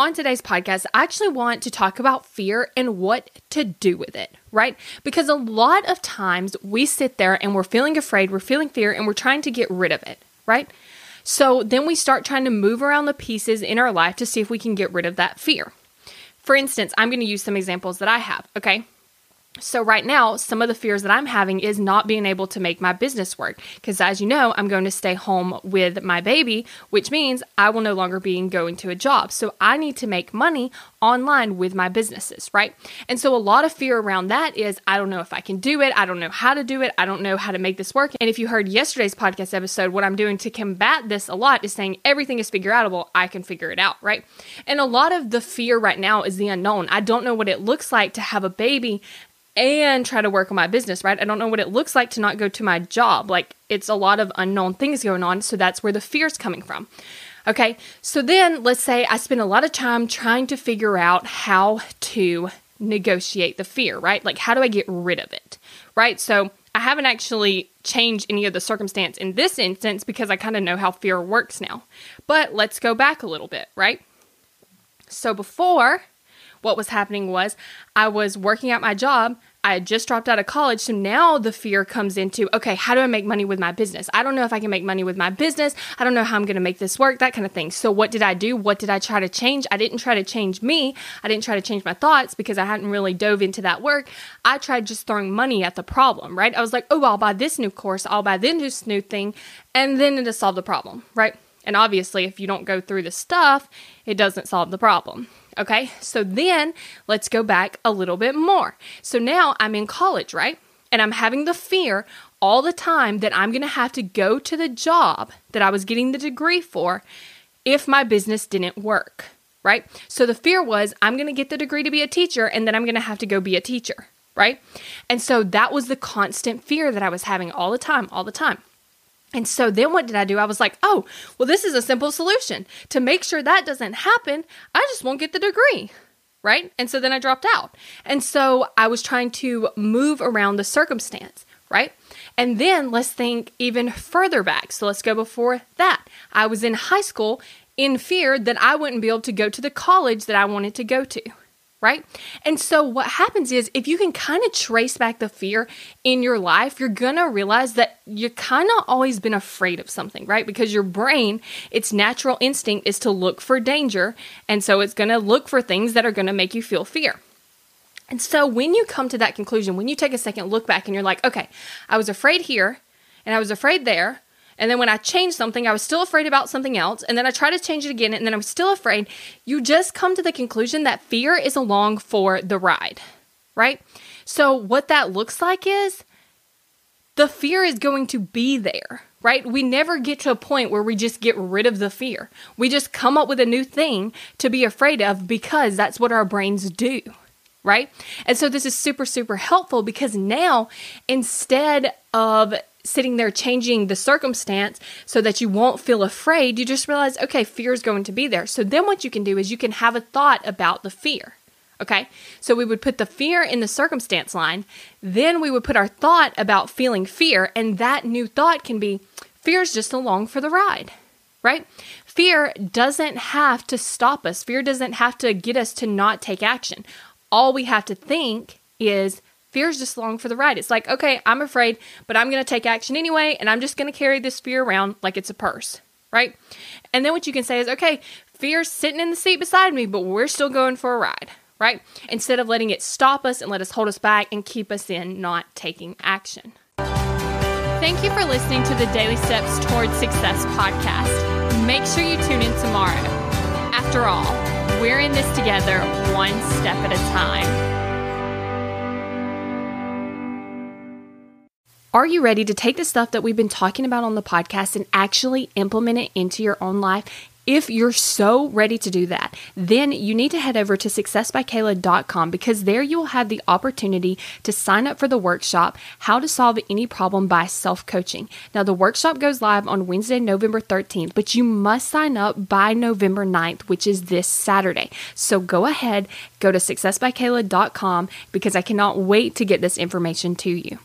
On today's podcast, I actually want to talk about fear and what to do with it, right? Because a lot of times we sit there and we're feeling afraid, we're feeling fear, and we're trying to get rid of it, right? So then we start trying to move around the pieces in our life to see if we can get rid of that fear. For instance, I'm going to use some examples that I have, okay? So, right now, some of the fears that I'm having is not being able to make my business work. Because, as you know, I'm going to stay home with my baby, which means I will no longer be going to a job. So, I need to make money online with my businesses, right? And so, a lot of fear around that is I don't know if I can do it. I don't know how to do it. I don't know how to make this work. And if you heard yesterday's podcast episode, what I'm doing to combat this a lot is saying everything is figure outable. I can figure it out, right? And a lot of the fear right now is the unknown. I don't know what it looks like to have a baby and try to work on my business, right? I don't know what it looks like to not go to my job. Like it's a lot of unknown things going on. So that's where the fear's coming from. Okay. So then let's say I spend a lot of time trying to figure out how to negotiate the fear, right? Like how do I get rid of it? Right. So I haven't actually changed any of the circumstance in this instance because I kind of know how fear works now. But let's go back a little bit, right? So before what was happening was I was working at my job. I had just dropped out of college. So now the fear comes into okay, how do I make money with my business? I don't know if I can make money with my business. I don't know how I'm going to make this work, that kind of thing. So, what did I do? What did I try to change? I didn't try to change me. I didn't try to change my thoughts because I hadn't really dove into that work. I tried just throwing money at the problem, right? I was like, oh, I'll buy this new course, I'll buy this new thing, and then it'll solve the problem, right? And obviously, if you don't go through the stuff, it doesn't solve the problem. Okay, so then let's go back a little bit more. So now I'm in college, right? And I'm having the fear all the time that I'm to have to go to the job that I was getting the degree for if my business didn't work, right? So the fear was I'm to get the degree to be a teacher and then I'm to have to go be a teacher, right? And so that was the constant fear that I was having all the time, all the time. And so then what did I do? I was like, oh, well, this is a simple solution. To make sure that doesn't happen, I just won't get the degree. Right. And so then I dropped out. And so I was trying to move around the circumstance. Right. And then let's think even further back. So let's go before that. I was in high school in fear that I wouldn't be able to go to the college that I wanted to go to right? And so what happens is if you can kind of trace back the fear in your life, you're going to realize that you kind of always been afraid of something, right? Because your brain, its natural instinct is to look for danger, and so it's going to look for things that are going to make you feel fear. And so when you come to that conclusion, when you take a second look back and you're like, "Okay, I was afraid here and I was afraid there, and then when I changed something, I was still afraid about something else. And then I tried to change it again, and then I was still afraid. You just come to the conclusion that fear is along for the ride, right? So, what that looks like is the fear is going to be there, right? We never get to a point where we just get rid of the fear. We just come up with a new thing to be afraid of because that's what our brains do right? And so this is super, super helpful because now instead of sitting there changing the circumstance so that you won't feel afraid, you just realize, okay, fear is going to be there. So then what you can do is you can have a thought about the fear. Okay, so we would put the fear in the circumstance line, then we would put our thought about feeling fear, and that new thought can be fear is just along for the ride, right? Fear doesn't have to stop us, fear doesn't have to get us to not take action. All we have to think is, Fear is just along for the ride. It's like, okay, I'm afraid, but I'm going to take action anyway, and I'm just going to carry this fear around like it's a purse, right? And then what you can say is, okay, fear's sitting in the seat beside me, but we're still going for a ride, right? Instead of letting it stop us and let us hold us back and keep us in not taking action. Thank you for listening to the Daily Steps Towards Success podcast. Make sure you tune in tomorrow. After all, we're in this together, one step at a time. Are you ready to take the stuff that we've been talking about on the podcast and actually implement it into your own life? If you're so ready to do that, then you need to head over to successbykayla.com because there you will have the opportunity to sign up for the workshop, How to Solve Any Problem by Self Coaching. Now, the workshop goes live on Wednesday, November 13th, but you must sign up by November 9th, which is this Saturday. So go ahead, go to successbykayla.com because I cannot wait to get this information to you.